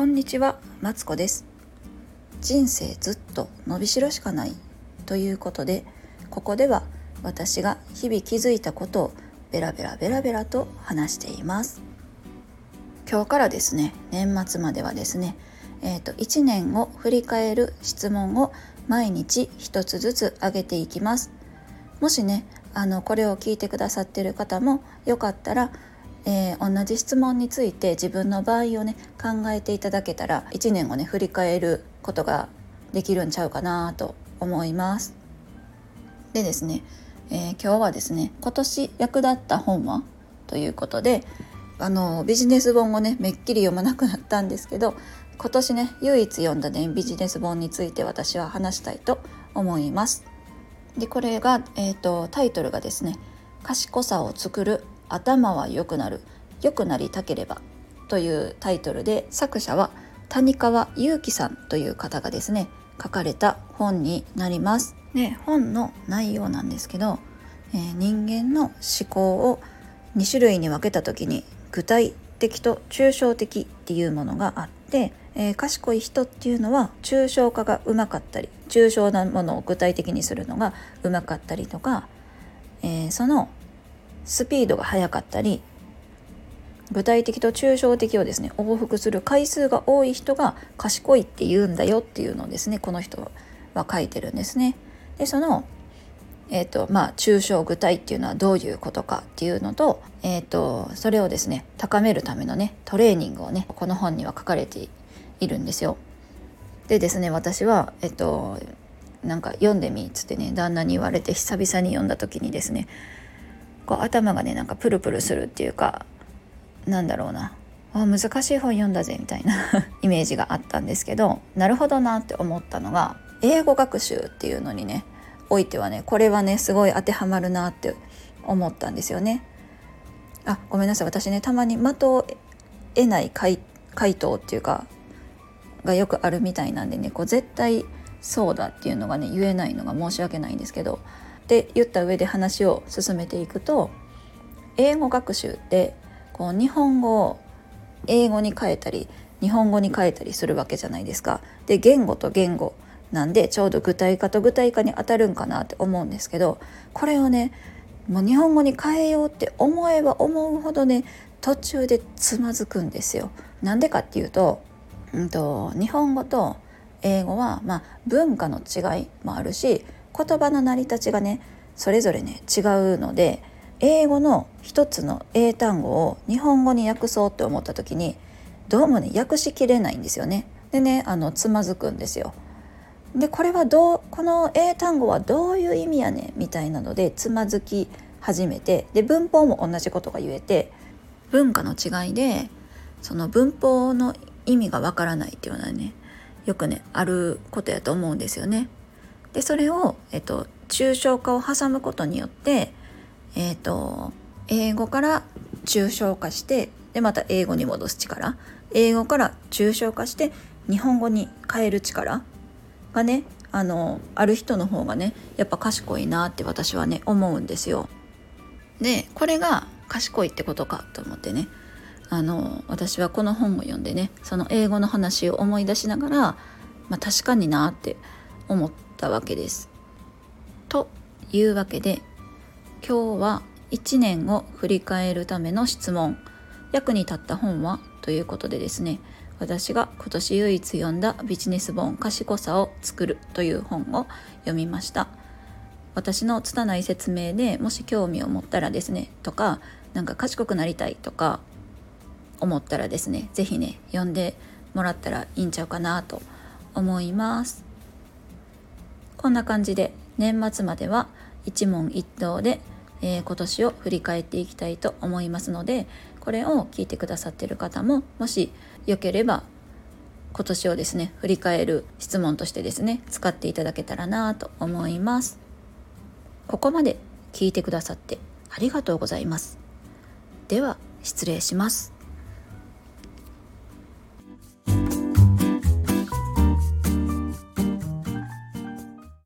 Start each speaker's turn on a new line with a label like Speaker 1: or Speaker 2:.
Speaker 1: こんにちは、マツコです。人生ずっと伸びしろしかないということでここでは私が日々気づいたことをベラベラベラベラと話しています。今日からですね年末まではですねえーと、1年を振り返る質問を毎日一つずつ上げていきます。もしねあのこれを聞いてくださってる方もよかったらえー、同じ質問について自分の場合をね考えていただけたら1年をね振り返ることができるんちゃうかなと思います。でですね、えー、今日はですね今年役立った本は？ということであのビジネス本をねめっきり読まなくなったんですけど今年ね唯一読んだねビジネス本について私は話したいと思います。でこれが、えーと、タイトルがですね「賢さを作る頭は良くなる良くなりたければというタイトルで作者は谷川祐樹さんという方がですね書かれた本になります。で本の内容なんですけど、えー、人間の思考を2種類に分けた時に具体的と抽象的っていうものがあって、えー、賢い人っていうのは抽象化がうまかったり抽象なものを具体的にするのがうまかったりとか、えー、そのスピードが速かったり具体的と抽象的をですね往復する回数が多い人が賢いって言うんだよっていうのをですねこの人は書いてるんですね。でそのえーとまあ、抽象具体っていうのはどういうことかっていうのと,、えーと、それをですね高めるためのねトレーニングをねこの本には書かれているんですよ。でですね私は、えっ、ー、となんか読んでみっつってね旦那に言われて久々に読んだ時にですねこう頭がねなんかプルプルするっていうかなんだろうなあ難しい本読んだぜみたいな イメージがあったんですけどなるほどなって思ったのが英語学習っていうのにねおいてはねこれはねすごい当てはまるなって思ったんですよね。あごめんなさい私ねたまに的を得ない回回答っていうかがよくあるみたいなんでねこう絶対そうだっていうのがね言えないのが申し訳ないんですけどって言った上で話を進めていくと英語学習ってこう日本語を英語に変えたり日本語に変えたりするわけじゃないですか。で言語と言語なんでちょうど具体化と具体化に当たるんかなって思うんですけどこれをねもう日本語に変えようって思えば思うほどね途中でつまずくんですよ。なんでかっていうと,、うんと、日本語と英語は、まあ、文化の違いもあるし言葉の成り立ちがねそれぞれね違うので英語の一つの英単語を日本語に訳そうって思った時にどうもね訳しきれないんですよね。でねあのつまずくんですよ。でこれはどうこの英単語はどういう意味やねみたいなのでつまずき始めてで文法も同じことが言えて文化の違いでその文法の意味がわからないっていうのはねよくねあることやと思うんですよね。でそれを、えっと、抽象化を挟むことによって、えっと、英語から抽象化してでまた英語に戻す力英語から抽象化して日本語に変える力がねあのある人の方がねやっぱ賢いなって私はね思うんですよ。でこれが賢いってことかと思ってねあの私はこの本を読んでねその英語の話を思い出しながら、まあ、確かになって思ってったわけです。というわけで今日は1年を振り返るための質問。役に立った本はということでですね私が今年唯一読んだビジネス本賢さを作るという本を読みました。私の拙い説明でもし興味を持ったらですねとかなんか賢くなりたいとか思ったらですね是非ね読んでもらったらいいんちゃうかなと思います。こんな感じで年末までは一問一答で、えー、今年を振り返っていきたいと思いますのでこれを聞いてくださっている方ももしよければ今年をですね振り返る質問としてですね使っていただけたらなと思います。ここまで聞いてくださってありがとうございます。では失礼します。